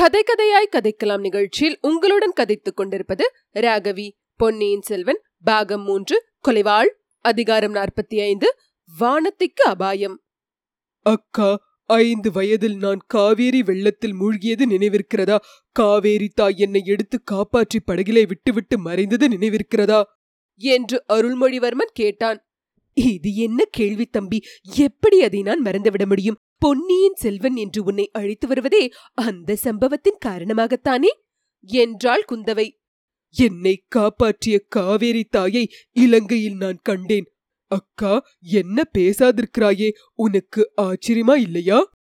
கதை கதையாய் கதைக்கலாம் நிகழ்ச்சியில் உங்களுடன் கதைத்துக் கொண்டிருப்பது ராகவி பொன்னியின் செல்வன் பாகம் மூன்று கொலைவாள் அதிகாரம் நாற்பத்தி ஐந்து வானத்திற்கு அபாயம். அக்கா ஐந்து வயதில் நான் காவேரி வெள்ளத்தில் மூழ்கியது நினைவிருக்கிறதா? காவேரி தாய் என்னை எடுத்து காப்பாற்றி படகிலே விட்டுவிட்டு மறைந்தது நினைவிருக்கிறதா? என்று அருள்மொழிவர்மன் கேட்டான். இது என்ன கேள்வி தம்பி? எப்படி அதை நான் மறந்துவிட முடியும்? பொன்னியின் செல்வன் என்று உன்னை அழைத்து வருவதே அந்த சம்பவத்தின் காரணமாகத்தானே? என்றாள் குந்தவை. என்னை காப்பாற்றிய காவேரி தாயை இலங்கையில் நான் கண்டேன். அக்கா என்ன பேசாதிருக்கிறாயே? உனக்கு ஆச்சரியமா இல்லையா?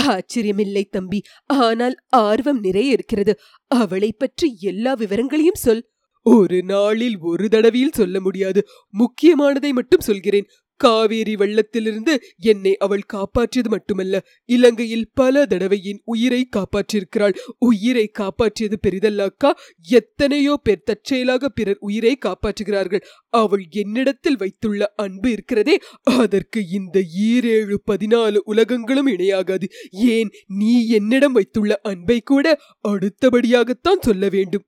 ஆச்சரியமில்லை தம்பி. ஆனால் ஆர்வம் நிறைய இருக்கிறது. அவளைப் பற்றி எல்லா விவரங்களையும் சொல். ஒரு நாளில் ஒரு தடவையில் சொல்ல முடியாது. முக்கியமானதை மட்டும் சொல்கிறேன். காவேரி வெள்ளத்திலிருந்து என்னை அவள் காப்பாற்றியது மட்டுமல்ல இலங்கையில் பல தடவை என் உயிரை காப்பாற்றியிருக்கிறாள். உயிரை காப்பாற்றியது பெரிதல்ல அக்கா எத்தனையோ பேர் தற்செயலாக பிறர் உயிரை காப்பாற்றுகிறார்கள். அவள் என்னிடத்தில் வைத்துள்ள அன்பு இருக்கிறதே அதற்கு இந்த ஈரேழு பதினாலு உலகங்களும் இணையாகாது. ஏன் நீ என்னிடம் வைத்துள்ள அன்பை கூட அடுத்தபடியாகத்தான் சொல்ல வேண்டும்.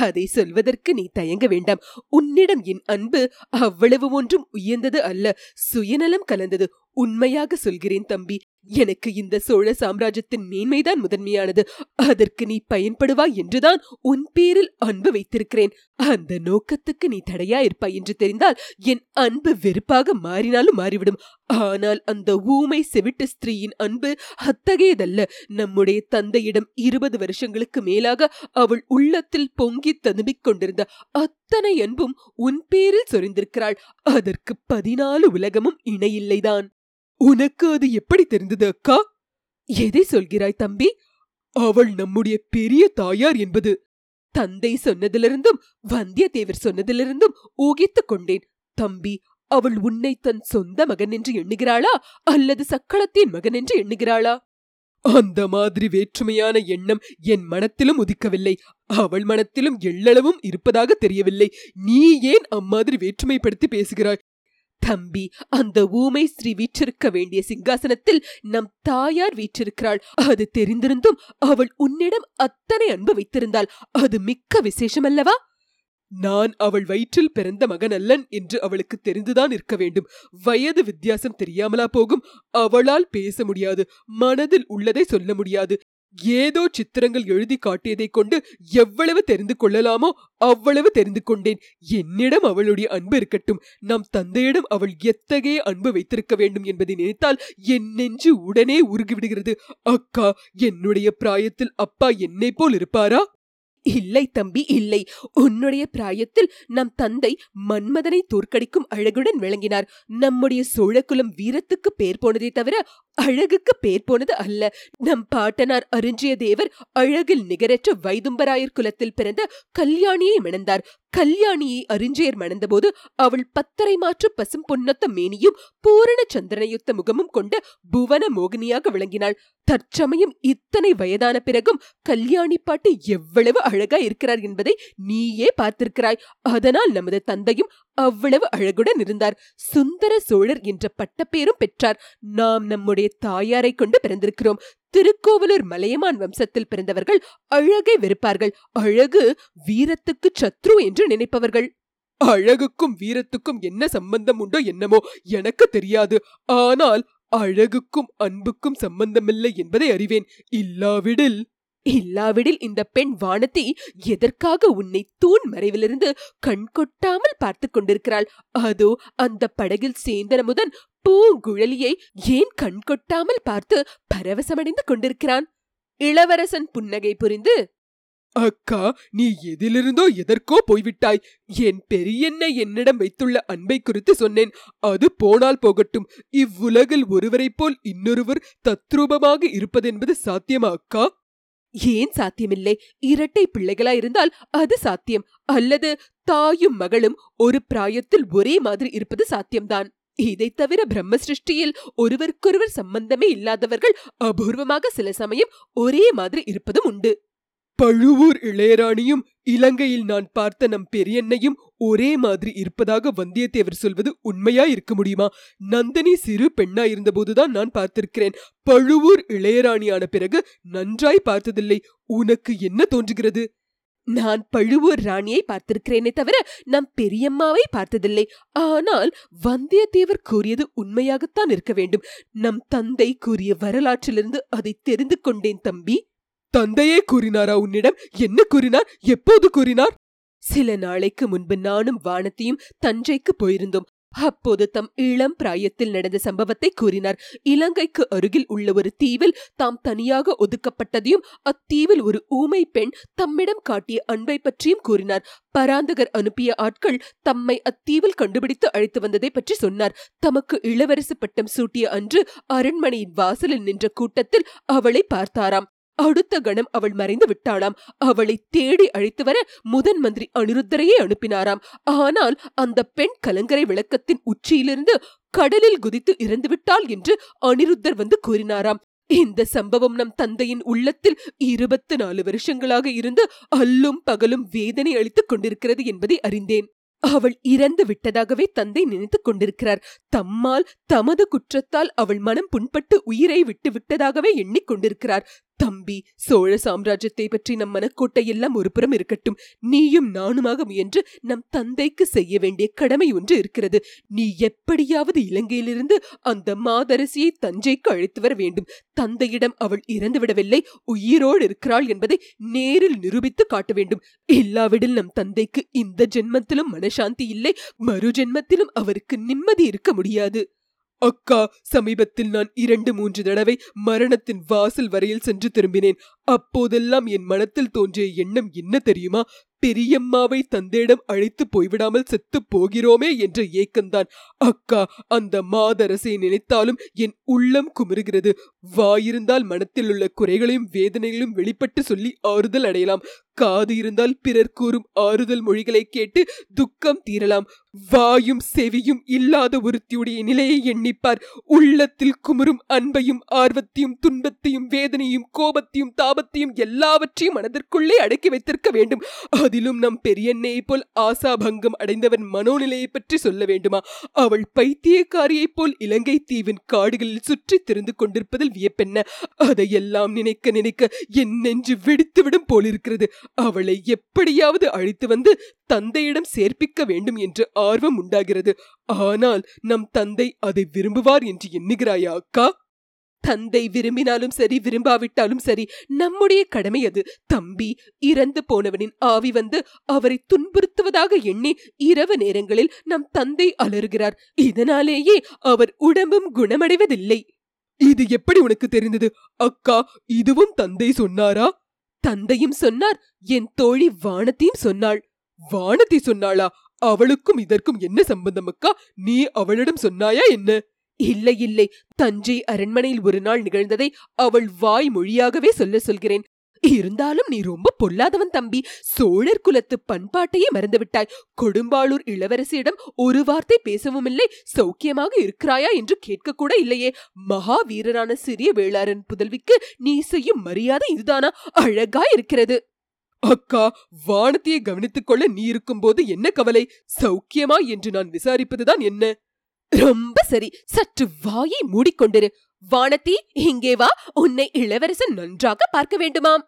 அதை சொல்வதற்கு நீ தயங்க வேண்டாம். உன்னிடம் என் அன்பு அவ்வளவு ஒன்றும் உயர்ந்தது அல்ல. சுயநலம் கலந்தது. உண்மையாக சொல்கிறேன் தம்பி. எனக்கு இந்த சோழ சாம்ராஜ்யத்தின் மேன்மைதான் முதன்மையானது. அதற்கு நீ பயன்படுவாய் என்றுதான் உன் பேரில் அன்பு வைத்திருக்கிறேன். அந்த நோக்கத்துக்கு நீ தடையா இருப்பாய் என்று தெரிந்தால் என் அன்பு வெறுப்பாக மாறினாலும் மாறிவிடும். ஆனால் அந்த ஊமை செவிட்டு ஸ்திரீயின் அன்பு அத்தகையதல்ல. நம்முடைய தந்தையிடம் இருபது வருஷங்களுக்கு மேலாக அவள் உள்ளத்தில் பொங்கி ததும்பிக் கொண்டிருந்த அத்தனை அன்பும் உன் பேரில் சொரிந்திருக்கிறாள். அதற்கு பதினாலு உலகமும் இணையில்லைதான். உனக்கு அது எப்படி தெரிந்தது அக்கா? எதை சொல்கிறாய் தம்பி? அவள் நம்முடைய பெரிய தாயார் என்பது. தந்தை சொன்னதிலிருந்தும் வந்தியத்தேவர் சொன்னதிலிருந்தும் ஊகித்துக் கொண்டேன். தம்பி அவள் உன்னை தன் சொந்த மகன் என்று எண்ணுகிறாளா அல்லது சக்களத்தின் மகன் என்று எண்ணுகிறாளா? அந்த மாதிரி வேற்றுமையான எண்ணம் என் மனத்திலும் உதிக்கவில்லை. அவள் மனத்திலும் எள்ளளவும் இருப்பதாக தெரியவில்லை. நீ ஏன் அம்மாதிரி வேற்றுமைப்படுத்தி பேசுகிறாய்? தம்பி அந்த ஊமை ஸ்ரீ வீற்றிருக்க வேண்டிய சிங்காசனத்தில் நம் தாயார் வீற்றிருக்கிறாள். அது தெரிந்திருந்தும் அவள் உன்னிடம் அத்தனை அன்பு வைத்திருந்தாள். அது மிக்க விசேஷம் அல்லவா நான் அவள் வயிற்றில் பிறந்த மகன் அல்லன் என்று அவளுக்கு தெரிந்துதான் இருக்க வேண்டும். வயது வித்தியாசம் தெரியாமலா போகும். அவளால் பேச முடியாது. மனதில் உள்ளதை சொல்ல முடியாது. ஏதோ சித்திரங்கள் எழுதி காட்டியதைக் கொண்டு எவ்வளவு தெரிந்து கொள்ளலாமோ அவ்வளவு தெரிந்து கொண்டேன். என்னிடம் அவளுடைய அன்பு இருக்கட்டும். நம் தந்தையிடம் அவள் எத்தகைய அன்பு வைத்திருக்க வேண்டும் என்பதை நினைத்தால் என் நெஞ்சு உடனே உருகிவிடுகிறது. அக்கா என்னுடைய பிராயத்தில் அப்பா என்னை போல் இருப்பாரா? இல்லை தம்பி இல்லை. உன்னுடைய பிராயத்தில் நம் தந்தை மன்மதனை தோற்கடிக்கும் அழகுடன் விளங்கினார். நம்முடைய சோழகுலம் வீரத்துக்கு பேர் போனதே தவிர அழகுக்கு பேர் போனது அல்ல. நம் பாட்டனார் அருஞ்சிய தேவர் அழகில் நிகரற்ற வைதும்பராயர் குலத்தில் பிறந்த கல்யாணியை மணந்தார். கல்யாணியை அருஞ்செயர் மணந்தபோது அவள் பத்தரை மாற்று பசும் பொன்னொத்த மேனியும் பூரண சந்திரனயுத்த முகமும் கொண்ட புவன மோகினியாக விளங்கினாள். தற்சமயம் இத்தனை வயதான பிறகும் கல்யாணி பாட்டு எவ்வளவு அழகா இருக்கிறார் என்பதை நீயே பார்த்திருக்கிறாய். அதனால் நமது தந்தையும் அவ்வளவு அழகுடன் இருந்தார். சுந்தர சோழர் என்ற பட்டப்பேரும் பெற்றார். நாம் நம்முடைய தாயாரை கொண்டு பிறந்திருக்கிறோம். திருக்கோவலூர் மலையமான் வம்சத்தில் பிறந்தவர்கள் அழகை வெறுப்பார்கள். அழகு வீரத்துக்கு சத்ரு என்று நினைப்பவர்கள். அழகுக்கும் வீரத்துக்கும் என்ன சம்பந்தம் உண்டோ என்னமோ எனக்கு தெரியாது. ஆனால் அழகுக்கும் அன்புக்கும் சம்பந்தமில்லை என்பதை அறிவேன். இல்லாவிடில் இல்லாவிடில் இந்த பெண் வானத்தி எதற்காக உன்னை தூண் மறைவிலிருந்து கண் கொட்டாமல் பார்த்து கொண்டிருக்கிறாள்? அதோ அந்த படகில் சேந்தனமுதன் பூங்குழலியை ஏன் கண் கொட்டாமல் பார்த்து பரவசமடைந்து கொண்டிருக்கிறான்? இளவரசன் புன்னகை புரிந்து அக்கா நீ எதிலிருந்தோ எதற்கோ போய்விட்டாய். என் பெரியண்ணை என்னிடம் வைத்துள்ள அன்பை குறித்து சொன்னேன். அது போனால் போகட்டும். இவ்வுலகில் ஒருவரைப் போல் இன்னொருவர் தத்ரூபமாக இருப்பதென்பது சாத்தியமா அக்கா? ஏன் சாத்தியமில்லை? இரட்டை பிள்ளைகளா இருந்தால் அது சாத்தியம். அல்லது தாயும் மகளும் ஒரு பிராயத்தில் ஒரே மாதிரி இருப்பது சாத்தியம்தான். இதை தவிர பிரம்ம சிருஷ்டியில் ஒருவருக்கொருவர் சம்பந்தமே இல்லாதவர்கள் அபூர்வமாக சில சமயம் ஒரே மாதிரி இருப்பதும் உண்டு. பழுவூர் இளையராணியும் இலங்கையில் நான் பார்த்த நம் பெரியண்ணையும் ஒரே மாதிரி இருப்பதாக வந்தியத்தேவர் சொல்வது உண்மையா இருக்க முடியுமா? நந்தினி சிறு பெண்ணா இருந்தபோதுதான் நான் பார்த்திருக்கிறேன். பழுவூர் இளையராணியான பிறகு நன்றாய் பார்த்ததில்லை. உனக்கு என்ன தோன்றுகிறது? நான் பழுவூர் ராணியை பார்த்திருக்கிறேனே தவிர நம் பெரியம்மாவை பார்த்ததில்லை. ஆனால் வந்தியத்தேவர் கூறியது உண்மையாகத்தான் இருக்க வேண்டும். நம் தந்தை கூறிய வரலாற்றிலிருந்து அதை தெரிந்து கொண்டேன் தம்பி. தந்தையே கூறினாரா உன்னிடம்? என்ன கூறினார்? எப்போது கூறினார்? சில நாளைக்கு முன்பு நானும் வானத்தையும் தஞ்சைக்கு போயிருந்தோம். அப்போது தம் இளம் பிராயத்தில் நடந்த சம்பவத்தை கூறினார். இலங்கைக்கு அருகில் உள்ள ஒரு தீவில் தாம் தனியாக ஒதுக்கப்பட்டதையும் அத்தீவில் ஒரு ஊமை பெண் தம்மிடம் காட்டிய அன்பை பற்றியும் கூறினார். பராந்தகர் அனுப்பிய ஆட்கள் தம்மை அத்தீவில் கண்டுபிடித்து அழைத்து வந்ததை பற்றி சொன்னார். தமக்கு இளவரசு பட்டம் சூட்டிய அன்று அரண்மனையின் வாசலில் நின்ற கூட்டத்தில் அவளை பார்த்தாராம். அடுத்த கணம் அவள் மறைந்து விட்டாளாம். அவளை தேடி அழைத்து வர முதன் மந்திரி அனிருத்தரையே அனுப்பினாராம். ஆனால் அந்த பெண் கலங்கரை விளக்கத்தின் உச்சியிலிருந்து கடலில் குதித்து இறந்து விட்டாள் என்று அனிருத்தர் வந்து கூறினாராம். இந்த சம்பவம் நம் தந்தையின் உள்ளத்தில் இருபத்து நாலு வருஷங்களாக இருந்து அல்லும் பகலும் வேதனை அளித்துக் கொண்டிருக்கிறது என்பதை அறிந்தேன். அவள் இறந்து விட்டதாகவே தந்தை நினைத்துக் கொண்டிருக்கிறார். தம்மால் தமது குற்றத்தால் அவள் மனம் புண்பட்டு உயிரை விட்டு விட்டதாகவே எண்ணிக்கொண்டிருக்கிறார் தம்பி சோழ சாம்ராஜ்யத்தை பற்றி நம் மனக்கோட்டை எல்லாம் ஒருபுறம் இருக்கட்டும். நீயும் நானுமாக முயன்று நம் தந்தைக்கு செய்ய வேண்டிய கடமை ஒன்று இருக்கிறது. நீ எப்படியாவது இலங்கையிலிருந்து அந்த மாதரசியை தஞ்சைக்கு அழைத்து வர வேண்டும். தந்தையிடம் அவள் இறந்துவிடவில்லை உயிரோடு இருக்கிறாள் என்பதை நேரில் நிரூபித்து காட்ட வேண்டும். இல்லாவிடில் நம் தந்தைக்கு இந்த ஜென்மத்திலும் மனசாந்தி இல்லை. மறு ஜென்மத்திலும் அவருக்கு நிம்மதி இருக்க முடியாது. அக்கா சமீபத்தில் நான் இரண்டு மூன்று தடவை மரணத்தின் வாசல் வரையில் சென்று திரும்பினேன். அப்போதெல்லாம் என் மனத்தில் தோன்றிய எண்ணம் என்ன தெரியுமா? பெரியம்மாவை தந்தையிடம் அழைத்து போய்விடாமல் செத்து போகிறோமே என்ற ஏக்கம்தான். அக்கா அந்த மாதரசை நினைத்தாலும் என் உள்ளம் குமுறுகிறது. வாயிருந்தால் மனத்தில் உள்ள குறைகளையும் வேதனைகளையும் வெளிப்பட்டு சொல்லி ஆறுதல் அடையலாம். காது இருந்தால் பிறர் கூறும் ஆறுதல் மொழிகளை கேட்டு துக்கம் தீரலாம். வாயும் செவியும் இல்லாத ஒருத்தியுடைய நிலையை எண்ணிப்பார். உள்ளத்தில் குமுறும் அன்பையும் ஆர்வத்தையும் துன்பத்தையும் வேதனையும் கோபத்தையும் தாபத்தையும் எல்லாவற்றையும் மனதிற்குள்ளே அடக்கி வைத்திருக்க வேண்டும். அதிலும் நம் பெரியண்ணையை போல் ஆசாபங்கம் அடைந்தவன் மனோநிலையை பற்றி சொல்ல வேண்டுமா? அவள் பைத்தியக்காரியைப் போல் இலங்கை தீவின் காடுகளில் சுற்றி திரிந்து கொண்டிருப்பதில் வியப்பென்ன? அதையெல்லாம் நினைக்க நினைக்க என் நெஞ்சு வெடித்துவிடும் போலிருக்கிறது. அவளை எப்படியாவது அழைத்து வந்து தந்தையிடம் சேர்ப்பிக்க வேண்டும் என்று ஆர்வம் உண்டாகிறது. ஆனால் நம் தந்தை அதை விரும்புவார் என்று எண்ணுகிறாயா அக்கா? தந்தை விரும்பினாலும் சரி விரும்பாவிட்டாலும் சரி நம்முடைய கடமை அது. தம்பி இறந்து போனவனின் ஆவி வந்து அவரை துன்புறுத்துவதாக எண்ணி இரவு நேரங்களில் நம் தந்தை அலறுகிறார். இதனாலேயே அவர் உடம்பும் குணமடைவதில்லை. இது எப்படி உனக்கு தெரிந்தது? அக்கா இதுவும் தந்தை சொன்னாரா? தந்தையும் சொன்னார் என் தோழி வானத்தையும் சொன்னாள். வானத்தை சொன்னாளா? அவளுக்கும் இதற்கும் என்ன சம்பந்தம் அக்கா? நீ அவளிடம் சொன்னாயா என்ன? இல்லை இல்லை. தஞ்சை அரண்மனையில் ஒரு நாள் நிகழ்ந்ததை அவள் வாய் மொழியாகவே சொல்ல சொல்கிறேன். இருந்தாலும் நீ ரொம்ப பொல்லாதவன் தம்பி. சோழர் குலத்து பண்பாட்டையே மறந்துவிட்டாய். கொடும்பாளூர் இளவரசியிடம் ஒரு வார்த்தை பேசவும் இல்லை. சௌக்கியமாக இருக்கிறாயா என்று கேட்கக்கூட இல்லையே. மகாவீரரான சிறிய வேளாரன் புதல்விக்கு நீ செய்யும் மரியாதை இதுதானா? அழகா இருக்கிறது. அக்கா வானத்தையே கவனித்துக் கொள்ள நீ இருக்கும்போது என்ன கவலை? சௌக்கியமா என்று நான் விசாரிப்பதுதான் என்ன? ரொம்ப சரி. சற்று வாயை மூடிக்கொண்டிரு. வானதி இங்கே வா. உன்னை இளவரசன் நன்றாக பார்க்க வேண்டுமாம்.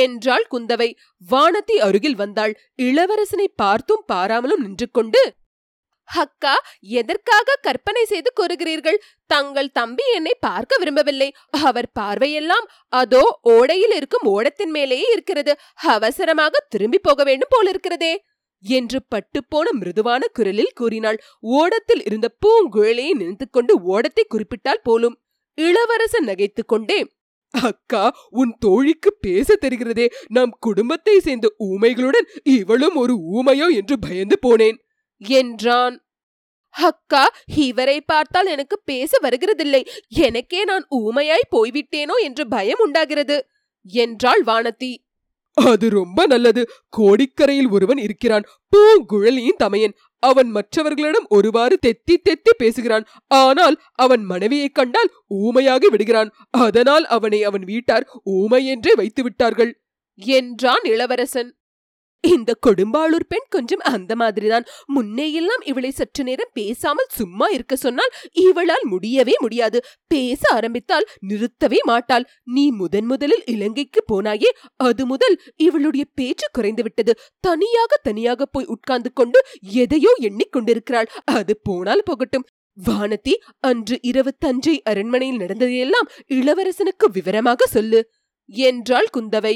என்றாள் குந்தவை. வானத்தி அருகில் வந்தாள். இளவரசனை பார்த்தும் பாராமலும் நின்று கொண்டு அக்கா எதற்காக கற்பனை செய்து கூறுகிறீர்கள்? தங்கள் தம்பி என்னை பார்க்க விரும்பவில்லை. அவர் பார்வையெல்லாம் அதோ ஓடையில் இருக்கும் ஓடத்தின் மேலேயே இருக்கிறது. அவசரமாக திரும்பி போக வேண்டும் போலிருக்கிறதே என்று பட்டுப்போன மிருதுவான குரலில் கூறினாள். ஓடத்தில் இருந்த பூங்குழலியை நினைத்து கொண்டு ஓடத்தை குறிப்பிட்டால் போலும். இளவரசன் நகைத்துக்கொண்டே அக்கா உன் தோழிக்கு பேச தெரிகிறதே நம் குடும்பத்தை சேர்ந்த ஊமைகளுடன் இவளும் ஒரு ஊமையோ என்று பயந்து போனேன். என்றான். அக்கா இவரை பார்த்தால் எனக்கு பேச வருகிறதில்லை. எனக்கே நான் ஊமையாய் போய்விட்டேனோ என்று பயம் உண்டாகிறது என்றாள் வானதி. அது ரொம்ப நல்லது. கோடிக்கரையில் ஒருவன் இருக்கிறான். பூங்குழலியின் தமையன். அவன் மற்றவர்களிடம் ஒருவாறு தெத்தி தெத்தி பேசுகிறான். ஆனால் அவன் மனைவியைக் கண்டால் ஊமையாகி விடுகிறான். அதனால் அவனை அவன் வீட்டார் ஊமை என்றே வைத்து விட்டார்கள் என்றான் இளவரசன். இந்த கொடும்பாளூர் பெண் கொஞ்சம் அந்த மாதிரிதான். முன்னேயெல்லாம் இவளை சற்று நேரம் பேசாமல் சும்மா இருக்க சொன்னால் இவளால் முடியவே முடியாது. பேச ஆரம்பித்தால் நிறுத்தவே மாட்டாள். நீ முதன் முதலில் இலங்கைக்கு போனாயே அது முதல் இவளுடைய பேச்சு குறைந்துவிட்டது. தனியாக தனியாக போய் உட்கார்ந்து கொண்டு எதையோ எண்ணிக்கொண்டிருக்கிறாள் அது போனால் போகட்டும். வானதி அன்று இரவு தஞ்சை அரண்மனையில் நடந்ததையெல்லாம் இளவரசனுக்கு விவரமாக சொல்லு. என்றாள் குந்தவை.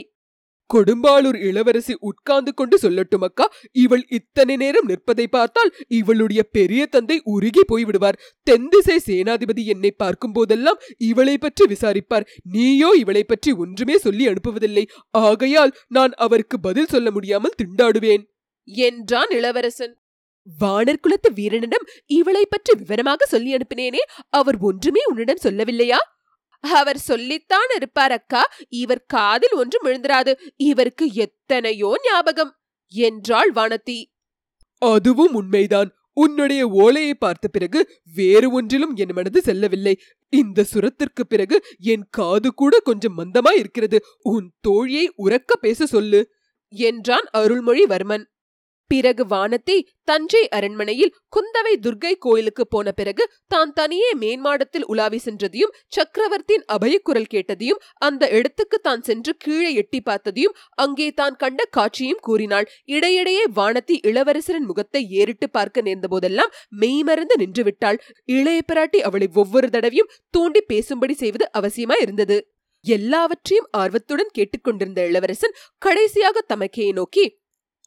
கொடும்பாளூர் இளவரசி உட்கார்ந்து கொண்டு சொல்லட்டும் அக்கா. இவள் இத்தனை நேரம் நிற்பதை பார்த்தால் இவளுடைய பெரிய தந்தை உருகி போய்விடுவார். தென்திசை சேனாதிபதி என்னை பார்க்கும் போதெல்லாம் இவளை பற்றி விசாரிப்பார். நீயோ இவளை பற்றி ஒன்றுமே சொல்லி அனுப்புவதில்லை. ஆகையால் நான் அவருக்கு பதில் சொல்ல முடியாமல் திண்டாடுவேன். என்றான் இளவரசன். வானர் குலத்து வீரனிடம் இவளை பற்றி விவரமாக சொல்லி அனுப்பினேனே. அவர் ஒன்றுமே உன்னிடம் சொல்லவில்லையா? அவர் சொல்லித்தான் இருப்பார் அக்கா. இவர் காதில் ஒன்றும் விழுந்திராது. இவருக்கு எத்தனையோ ஞாபகம். என்றாள் வானதி. அதுவும் உண்மைதான். உன்னுடைய ஓலையை பார்த்த பிறகு வேறு ஒன்றிலும் என் மனது செல்லவில்லை. இந்த சுரத்திற்கு பிறகு என் காது கூட கொஞ்சம் மந்தமா இருக்கிறது உன் தோழியை உறக்க பேச சொல்லு. என்றான் அருள்மொழிவர்மன். பிறகு வானத்தி தஞ்சை அரண்மனையில் குந்தவை துர்க்கை கோயிலுக்கு போன பிறகு தான் தனியே மேன்மாடத்தில் உலாவி சென்றதையும் சக்கரவர்த்தியின் அபயக்குரல் கேட்டதையும் அந்த இடத்துக்கு தான் சென்று கீழே எட்டி பார்த்ததையும் அங்கே தான் கண்ட காட்சியும் கூறினாள். இடையிடையே வானத்தி இளவரசரின் முகத்தை ஏறிட்டு பார்க்க நேர்ந்த போதெல்லாம் மெய்மறந்து நின்று விட்டாள். இளைய பிராட்டி அவளை ஒவ்வொரு தடவையும் தூண்டி பேசும்படி செய்வது அவசியமா இருந்தது. எல்லாவற்றையும் ஆர்வத்துடன் கேட்டுக்கொண்டிருந்த இளவரசன் கடைசியாக தமக்கையை நோக்கி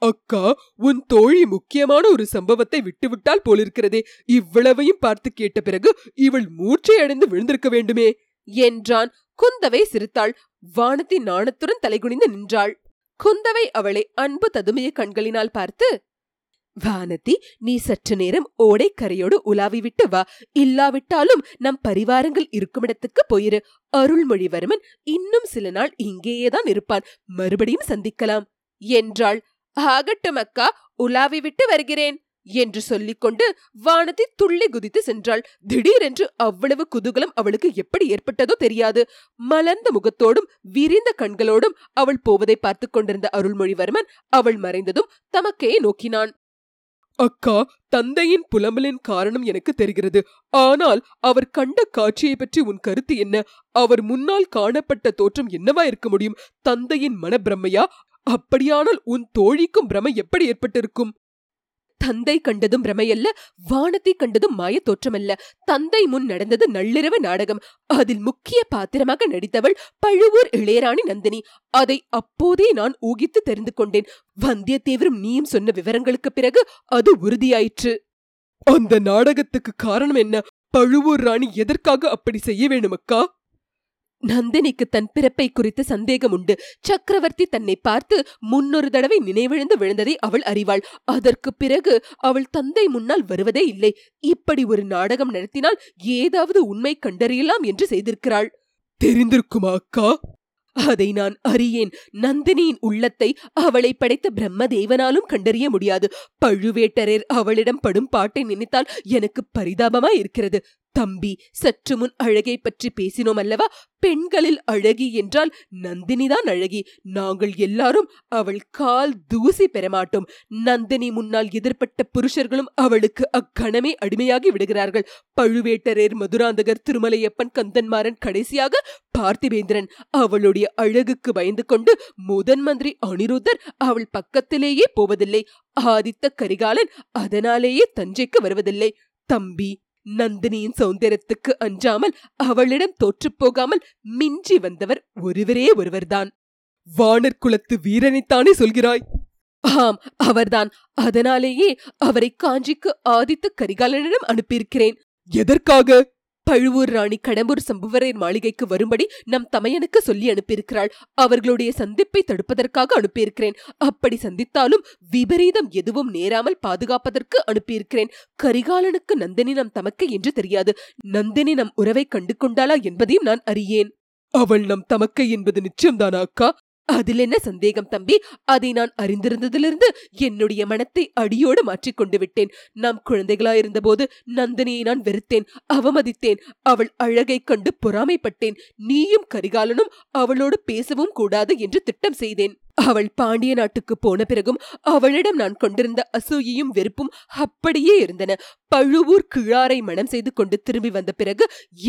அக்கா உன் தோழி முக்கியமான ஒரு சம்பவத்தை விட்டுவிட்டால் போலிருக்கிறதே. இவ்வளவையும் பார்த்து கேட்ட பிறகு இவள் மூர்ச்சையடைந்து விழுந்திருக்க வேண்டுமே என்றான். குந்தவை சிரித்தாள். வானத்தி நாணத்துடன் தலைகுனிந்து நின்றாள். குந்தவை அவளை அன்பு ததுமைய கண்களினால் பார்த்து வானதி நீ சற்று நேரம் ஓடைக்கரையோடு கரையோடு வா. இல்லாவிட்டாலும் நம் பரிவாரங்கள் இருக்குமிடத்துக்கு போயிரு. அருள்மொழிவர்மன் இன்னும் சில நாள் இங்கேயேதான் இருப்பான். மறுபடியும் சந்திக்கலாம் என்றாள். ஆகட்டும் அக்கா உலாவி விட்டு வருகிறேன் என்று சொல்லிக்கொண்டு வானதி துள்ளி குதித்து சென்றாள். திடீரென்று அவ்வளவு குதூகலம் அவளுக்கு எப்படி ஏற்பட்டதோ தெரியாது. மலர்ந்த முகத்தோடும் விரிந்த கண்களோடும் அவள் போவதை பார்த்து கொண்டிருந்த அருள்மொழிவர்மன் அவள் மறைந்ததும் தமக்கே நோக்கினான். அக்கா தந்தையின் புலம்பலின் காரணம் எனக்கு தெரிகிறது. ஆனால் அவர் கண்ட காட்சியை பற்றி உன் கருத்து என்ன? அவர் முன்னால் காணப்பட்ட தோற்றம் என்னவா இருக்க முடியும்? தந்தையின் மனப்பிரமையா? அப்படியானால் உன் தோழிக்கும் பிரமை எப்படி ஏற்பட்டிருக்கும்? தந்தை கண்டதும் பிரமையல்ல வானத்தை கண்டதும் மாய தோற்றமல்ல. தந்தை முன் நடந்தது நள்ளிரவு நாடகம். அதில் முக்கிய பாத்திரமாக நடித்தவள் பழுவூர் இளையராணி நந்தினி. அதை அப்போதே நான் ஊகித்து தெரிந்து கொண்டேன். வந்தியத்தேவரும் நீயும் சொன்ன விவரங்களுக்கு பிறகு அது உறுதியாயிற்று. அந்த நாடகத்துக்கு காரணம் என்ன? பழுவூர் ராணி எதற்காக அப்படி செய்ய வேணுமக்கா நந்தினிக்கு தன் பிறப்பை குறித்து சந்தேகம் உண்டு சக்கரவர்த்தி தன்னை பார்த்து முன்னொரு தடவை நினைவிழந்து விழுந்ததை அவள் அறிவாள். அதற்கு பிறகு அவள் தந்தை முன்னால் வருவதே இல்லை. இப்படி ஒரு நாடகம் நடத்தினால் ஏதாவது உண்மை கண்டறியலாம் என்று செய்திருக்கிறாள். தெரிந்திருக்குமா அக்கா? அதை நான் அறியேன். நந்தினியின் உள்ளத்தை அவளை படைத்த பிரம்மதேவனாலும் கண்டறிய முடியாது. பழுவேட்டரர் அவளிடம் படும் பாட்டை நினைத்தால் எனக்கு பரிதாபமாய் இருக்கிறது தம்பி சற்று முன் அழகை பற்றி பேசினோம் அல்லவா? பெண்களில் அழகி என்றால் நந்தினிதான் அழகி. நாங்கள் எல்லாரும் அவள் கால் தூசி பெறமாட்டோம் நந்தினி முன்னால் எதிர்பட்ட புருஷர்களும் அவளுக்கு அக்கணமே அடிமையாகி விடுகிறார்கள். பழுவேட்டரேர் மதுராந்தகர் திருமலையப்பன் கந்தன்மாறன் கடைசியாக பார்த்திவேந்திரன் அவளுடைய அழகுக்கு பயந்து கொண்டு முதன் மந்திரி அனிருத்தர் அவள் பக்கத்திலேயே போவதில்லை. ஆதித்த கரிகாலன் அதனாலேயே தஞ்சைக்கு வருவதில்லை. தம்பி நந்தினியின் சௌந்தரியத்துக்கு அஞ்சாமல் அவளிடம் தோற்றுப் போகாமல் மிஞ்சி வந்தவர் ஒருவரே ஒருவர்தான். வானர் குலத்து வீரனைத்தானே சொல்கிறாய்? ஆம் அவர்தான். அதனாலேயே அவரை காஞ்சிக்கு ஆதித்த கரிகாலனிடம் அனுப்பியிருக்கிறேன். எதற்காக? பழுவூர் ராணி கடம்பூர் சம்புவரையர் மாளிகைக்கு வரும்படி நம் தமையனுக்கு சொல்லி அனுப்பியிருக்கிறாள். அவர்களுடைய சந்திப்பை தடுப்பதற்காக அனுப்பியிருக்கிறேன். அப்படி சந்தித்தாலும் விபரீதம் எதுவும் நேராமல் பாதுகாப்பதற்கு அனுப்பியிருக்கிறேன். கரிகாலனுக்கு நந்தினி நம் தமக்கை என்று தெரியாது. நந்தினி நம் உறவை கண்டு கொண்டாளா என்பதையும் நான் அறியேன். அவள் நம் தமக்கை என்பது நிச்சயம்தானா அக்கா? அதில் என்ன சந்தேகம் தம்பி? அதை நான் அறிந்திருந்ததிலிருந்து என்னுடைய மனத்தை அடியோடு மாற்றிக் கொண்டு விட்டேன். நாம் குழந்தைகளாயிருந்தபோது நந்தினியை நான் வெறுத்தேன் அவமதித்தேன் அவள் அழகைக் கண்டு பொறாமைப்பட்டேன். நீயும் கரிகாலனும் அவளோடு பேசவும் கூடாது என்று திட்டம் செய்தேன். அவள் பாண்டிய நாட்டுக்கு போன பிறகும் அவளிடம் நான் கொண்டிருந்த அசூயையும் வெறுப்பும் அப்படியே இருந்தன. பழுவூர் கிழாரை மனம் செய்து கொண்டு திரும்பி வந்த பிறகு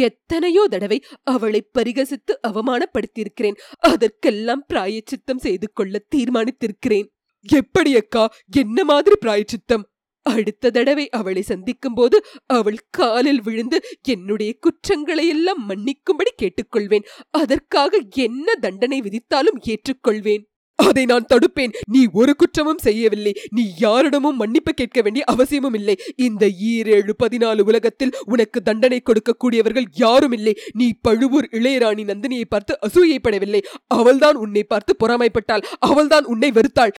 எத்தனையோ தடவை அவளை பரிகசித்து அவமானப்படுத்தியிருக்கிறேன். அதற்கெல்லாம் பிராயச்சித்தம் செய்து கொள்ள தீர்மானித்திருக்கிறேன். எப்படி அக்கா? என்ன மாதிரி பிராயச்சித்தம்? அடுத்த தடவை அவளை சந்திக்கும் போது அவள் காலில் விழுந்து என்னுடைய குற்றங்களை எல்லாம் மன்னிக்கும்படி கேட்டுக்கொள்வேன். அதற்காக என்ன தண்டனை விதித்தாலும் ஏற்றுக்கொள்வேன். அதை நான் தடுப்பேன். நீ ஒரு குற்றமும் செய்யவில்லை. நீ யாரிடமும் மன்னிப்பு கேட்க வேண்டிய அவசியமும் இல்லை. இந்த ஈரேழு பதினாலு உலகத்தில் உனக்கு தண்டனை கொடுக்கக்கூடியவர்கள் யாரும் இல்லை. நீ பழுவூர் இளையராணி நந்தினியை பார்த்து அசூயைப்படவில்லை. அவள்தான் உன்னை பார்த்து பொறாமைப்பட்டாள். அவள்தான் உன்னை வெறுத்தாள்.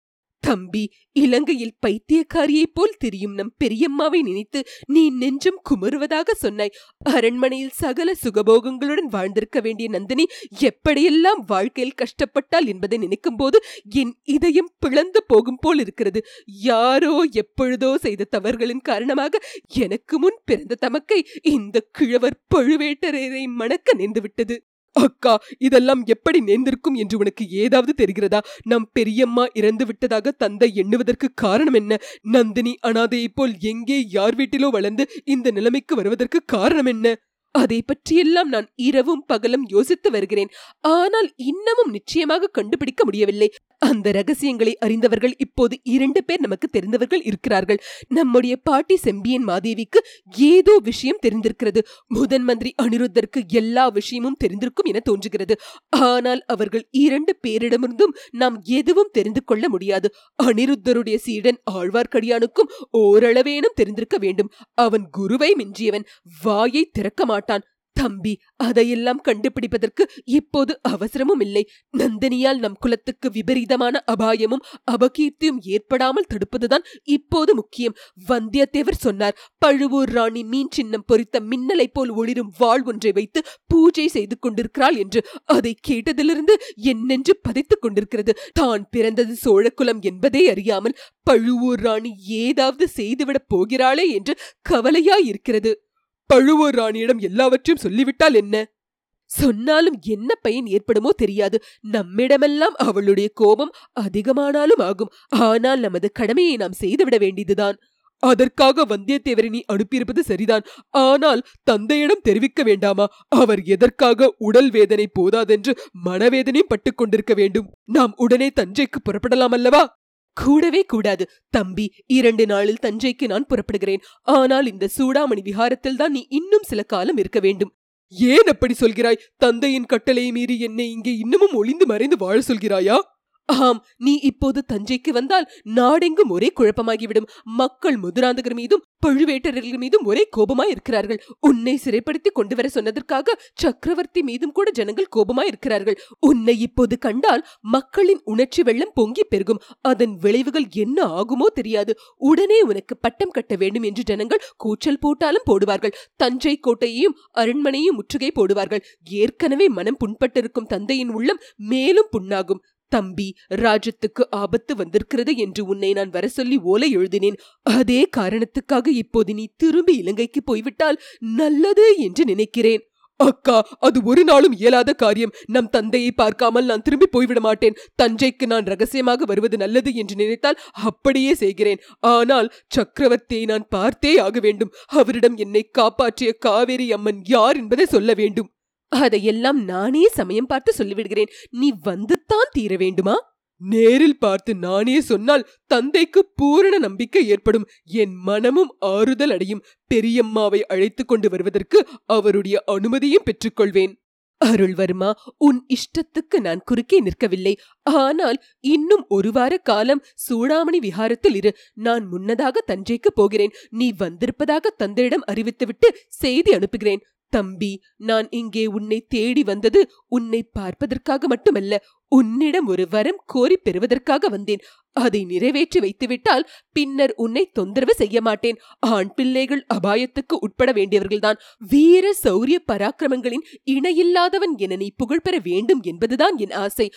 தம்பி இலங்கையில் பைத்தியக்காரியைப் போல் தெரியும் நம் பெரியம்மாவை நினைத்து நீ நெஞ்சம் குமுறுவதாக சொன்னாய். அரண்மனையில் சகல சுகபோகங்களுடன் வாழ்ந்திருக்க வேண்டிய நந்தினி எப்படியெல்லாம் வாழ்க்கையில் கஷ்டப்பட்டாள் என்பதை நினைக்கும் போது என் இதயம் பிளந்து போகும் போல் இருக்கிறது. யாரோ எப்பொழுதோ செய்த தவறுகளின் காரணமாக எனக்கு முன் பிறந்த தமக்கை இந்த கிழவர் பழுவேட்டரையரை மணக்க நேர்ந்துவிட்டது. அக்கா இதெல்லாம் எப்படி நேர்ந்திருக்கும் என்று உனக்கு ஏதாவது தெரிகிறதா? நம் பெரியம்மா இறந்து விட்டதாக தந்தை எண்ணுவதற்கு காரணம் என்ன? நந்தினி அனாதையைப் போல் எங்கே யார் வீட்டிலோ வளர்ந்து இந்த நிலைமைக்கு வருவதற்கு காரணம் என்ன? அதை பற்றியெல்லாம் நான் இரவும் பகலும் யோசித்து வருகிறேன். ஆனால் இன்னமும் நிச்சயமாக கண்டுபிடிக்க முடியவில்லை. அந்த ரகசியங்களை அறிந்தவர்கள் இப்போது இரண்டு பேர் நமக்கு தெரிந்தவர்கள் இருக்கிறார்கள். நம்முடைய பாட்டி செம்பியன் மாதேவிக்கு ஏதோ விஷயம் தெரிந்திருக்கிறது. முதன் மந்திரி அனிருத்தருக்கு எல்லா விஷயமும் தெரிந்திருக்கும் என தோன்றுகிறது. ஆனால் அவர்கள் இரண்டு பேரிடமிருந்தும் நாம் எதுவும் தெரிந்து கொள்ள முடியாது. அனிருத்தருடைய சீடன் ஆழ்வார்க்கடியானுக்கும் ஓரளவேனும் தெரிந்திருக்க வேண்டும். அவன் குருவை மிஞ்சியவன். வாயை திறக்க மாட்டான். தம்பி அதையெல்லாம் கண்டுபிடிப்பதற்கு இப்போது அவசரமும் இல்லை. நந்தினியால் நம் குலத்துக்கு விபரீதமான அபாயமும் அபகீர்த்தியும் ஏற்படாமல் தடுப்பதுதான் இப்போது முக்கியம். வந்தியத்தேவர் சொன்னார் பழுவூர் ராணி மீன் சின்னம் பொறித்த மின்னலை போல் ஒளிரும் வாழ் ஒன்றை வைத்து பூஜை செய்து கொண்டிருக்கிறாள் என்று அதை கேட்டதிலிருந்து என்னென்று பதைத்துக் கொண்டிருக்கிறது. தான் பிறந்தது சோழக்குலம் என்பதே அறியாமல் பழுவூர் ராணி ஏதாவது செய்துவிடப் போகிறாளே என்று கவலையாயிருக்கிறது பழுவூர் ராணியிடம் எல்லாவற்றையும் சொல்லிவிட்டால் என்ன? சொன்னாலும் என்ன பயன் ஏற்படுமோ தெரியாது. நம்மிடமெல்லாம் அவளுடைய கோபம் அதிகமானாலும் ஆகும். ஆனால் நமது கடமையை நாம் செய்துவிட வேண்டியதுதான். அதற்காக வந்தியத்தேவரை நீ அனுப்பியிருப்பது சரிதான். ஆனால் தந்தையிடம் தெரிவிக்க வேண்டாமா? அவர் எதற்காக உடல் வேதனை போதாதென்று மனவேதனையும் பட்டுக் கொண்டிருக்க வேண்டும். நாம் உடனே தஞ்சைக்கு புறப்படலாம் அல்லவா? கூடவே கூடாது. தம்பி இரண்டு நாளில் தஞ்சைக்கு நான் புறப்படுகிறேன். ஆனால் இந்த சூடாமணி விஹாரத்தில் தான் நீ இன்னும் சில காலம் இருக்க வேண்டும். ஏன் அப்படி சொல்கிறாய்? தந்தையின் கட்டளையை மீறி என்னை இங்கே இன்னமும் ஒளிந்து மறைந்து வாழ சொல்கிறாயா? ஆம் நீ இப்போது தஞ்சைக்கு வந்தால் நாடெங்கும் ஒரே குழப்பமாகிவிடும். மக்கள் முதுராந்தகர் மீதும் பழுவேட்டரர்கள் மீதும் ஒரே கோபமாய் இருக்கிறார்கள் உன்னை சிறைப்படுத்தி கொண்டு வர சொன்னதற்காக சக்கரவர்த்தி மீதும் கூட ஜனங்கள் கோபமாய் இருக்கிறார்கள் உன்னை இப்போது கண்டால் மக்களின் உணர்ச்சி வெள்ளம் பொங்கி பெருகும். அதன் விளைவுகள் என்ன ஆகுமோ தெரியாது. உடனே உனக்கு பட்டம் கட்ட வேண்டும் என்று ஜனங்கள் கூச்சல் போட்டாலும் போடுவார்கள். தஞ்சை கோட்டையையும் அரண்மனையும் முற்றுகை போடுவார்கள். ஏற்கனவே மனம் புண்பட்டிருக்கும் தந்தையின் உள்ளம் மேலும் புண்ணாகும். தம்பி ராஜ்யத்துக்கு ஆபத்து வந்திருக்கிறது என்று உன்னை நான் வர சொல்லி ஓலை எழுதினேன். அதே காரணத்துக்காக இப்போது நீ திரும்பி இலங்கைக்கு போய்விட்டால் நல்லது என்று நினைக்கிறேன். அக்கா அது ஒரு நாளும் இயலாத காரியம். நம் தந்தையை பார்க்காமல் நான் திரும்பி போய்விட மாட்டேன். தஞ்சைக்கு நான் ரகசியமாக வருவது நல்லது என்று நினைத்தால் அப்படியே செய்கிறேன். ஆனால் சக்கரவர்த்தியை நான் பார்த்தே ஆக வேண்டும். அவரிடம் என்னை காப்பாற்றிய காவேரி அம்மன் யார் என்பதை சொல்ல வேண்டும். அதையெல்லாம் நானே சமயம் பார்த்து சொல்லிவிடுகிறேன். நீ வந்துத்தான் தீர வேண்டுமா? நேரில் பார்த்து நானே சொன்னால் தந்தைக்கு பூரண நம்பிக்கை ஏற்படும். என் மனமும் ஆறுதல் அடையும். பெரியம்மாவை அழைத்து கொண்டு வருவதற்கு அவருடைய அனுமதியும் பெற்றுக்கொள்வேன். அருள்வர்மா உன் இஷ்டத்துக்கு நான் குறுக்கே நிற்கவில்லை. ஆனால் இன்னும் ஒரு வார காலம் சூடாமணி விஹாரத்தில் இரு. நான் முன்னதாக தஞ்சைக்கு போகிறேன். நீ வந்திருப்பதாக தந்தையிடம் அறிவித்துவிட்டு செய்தி அனுப்புகிறேன். தம்பி நான் இங்கே உன்னை தேடி வந்தது உன்னை பார்ப்பதற்காக மட்டுமல்ல உன்னிடம் ஒரு வரம் கோரி பெறுவதற்காக வந்தேன். அதை நிறைவேற்றி வைத்துவிட்டால் பின்னர் உன்னை தொந்தரவு செய்ய மாட்டேன். ஆண் பிள்ளைகள் அபாயத்துக்கு உட்பட வேண்டியவர்கள்தான். வீர சௌரிய பராக்கிரமங்களின் இணையில்லாதவன் என நீ புகழ் பெற வேண்டும் என்பதுதான் என் ஆசை.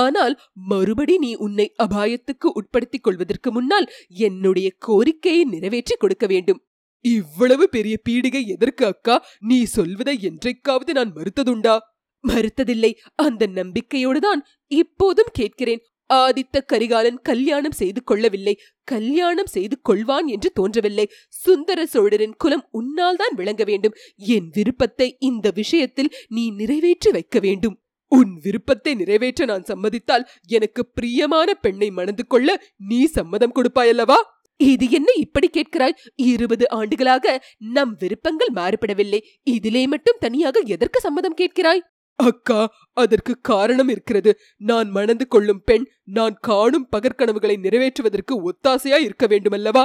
ஆனால் மறுபடி நீ உன்னை அபாயத்துக்கு உட்படுத்திக் கொள்வதற்கு முன்னால் என்னுடைய கோரிக்கையை நிறைவேற்றி கொடுக்க வேண்டும். இவ்வளவு பெரிய பீடிகை எதற்கு அக்கா? நீ சொல்வதை என்றைக்காவது நான் மறுத்ததுண்டா? மறுத்ததில்லை. அந்த நம்பிக்கையோடுதான் இப்போதும் கேட்கிறேன். ஆதித்த கரிகாலன் கல்யாணம் செய்து கொள்ளவில்லை. கல்யாணம் செய்து கொள்வான் என்று தோன்றவில்லை. சுந்தர சோழரின் குலம் உன்னால் தான் விளங்க வேண்டும். என் விருப்பத்தை இந்த விஷயத்தில் நீ நிறைவேற்றி வைக்க வேண்டும். உன் விருப்பத்தை நிறைவேற்ற நான் சம்மதித்தால் எனக்கு பிரியமான பெண்ணை மணந்து கொள்ள நீ சம்மதம் கொடுப்பாயல்லவா? இது என்ன இப்படி கேட்கிறாய்? இருபது ஆண்டுகளாக நம் விருப்பங்கள் மாறுபடவில்லை. இதிலே மட்டும் தனியாக எதற்கு சம்மதம் கேட்கிறாய்? அக்கா அதற்கு காரணம் இருக்கிறது. நான் மணந்து கொள்ளும் பெண் நான் காணும் பகற்கனவுகளை நிறைவேற்றுவதற்கு ஒத்தாசையா இருக்க வேண்டுமல்லவா?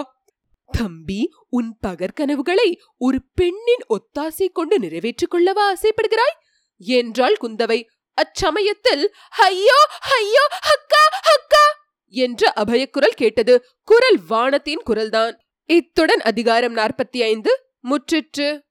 தம்பி உன் பகற்கனவுகளை ஒரு பெண்ணின் ஒத்தாசை கொண்டு நிறைவேற்றிக் கொள்ளவா ஆசைப்படுகிறாய்? என்றாள் குந்தவை. அச்சமயத்தில் ஐயோ ஐயோ அக்கா அக்கா என்ற அபயக்குரல் கேட்டது. குரல் வானத்தின் குரல்தான். இத்துடன் அதிகாரம் நாற்பத்தி ஐந்து முற்றிற்று.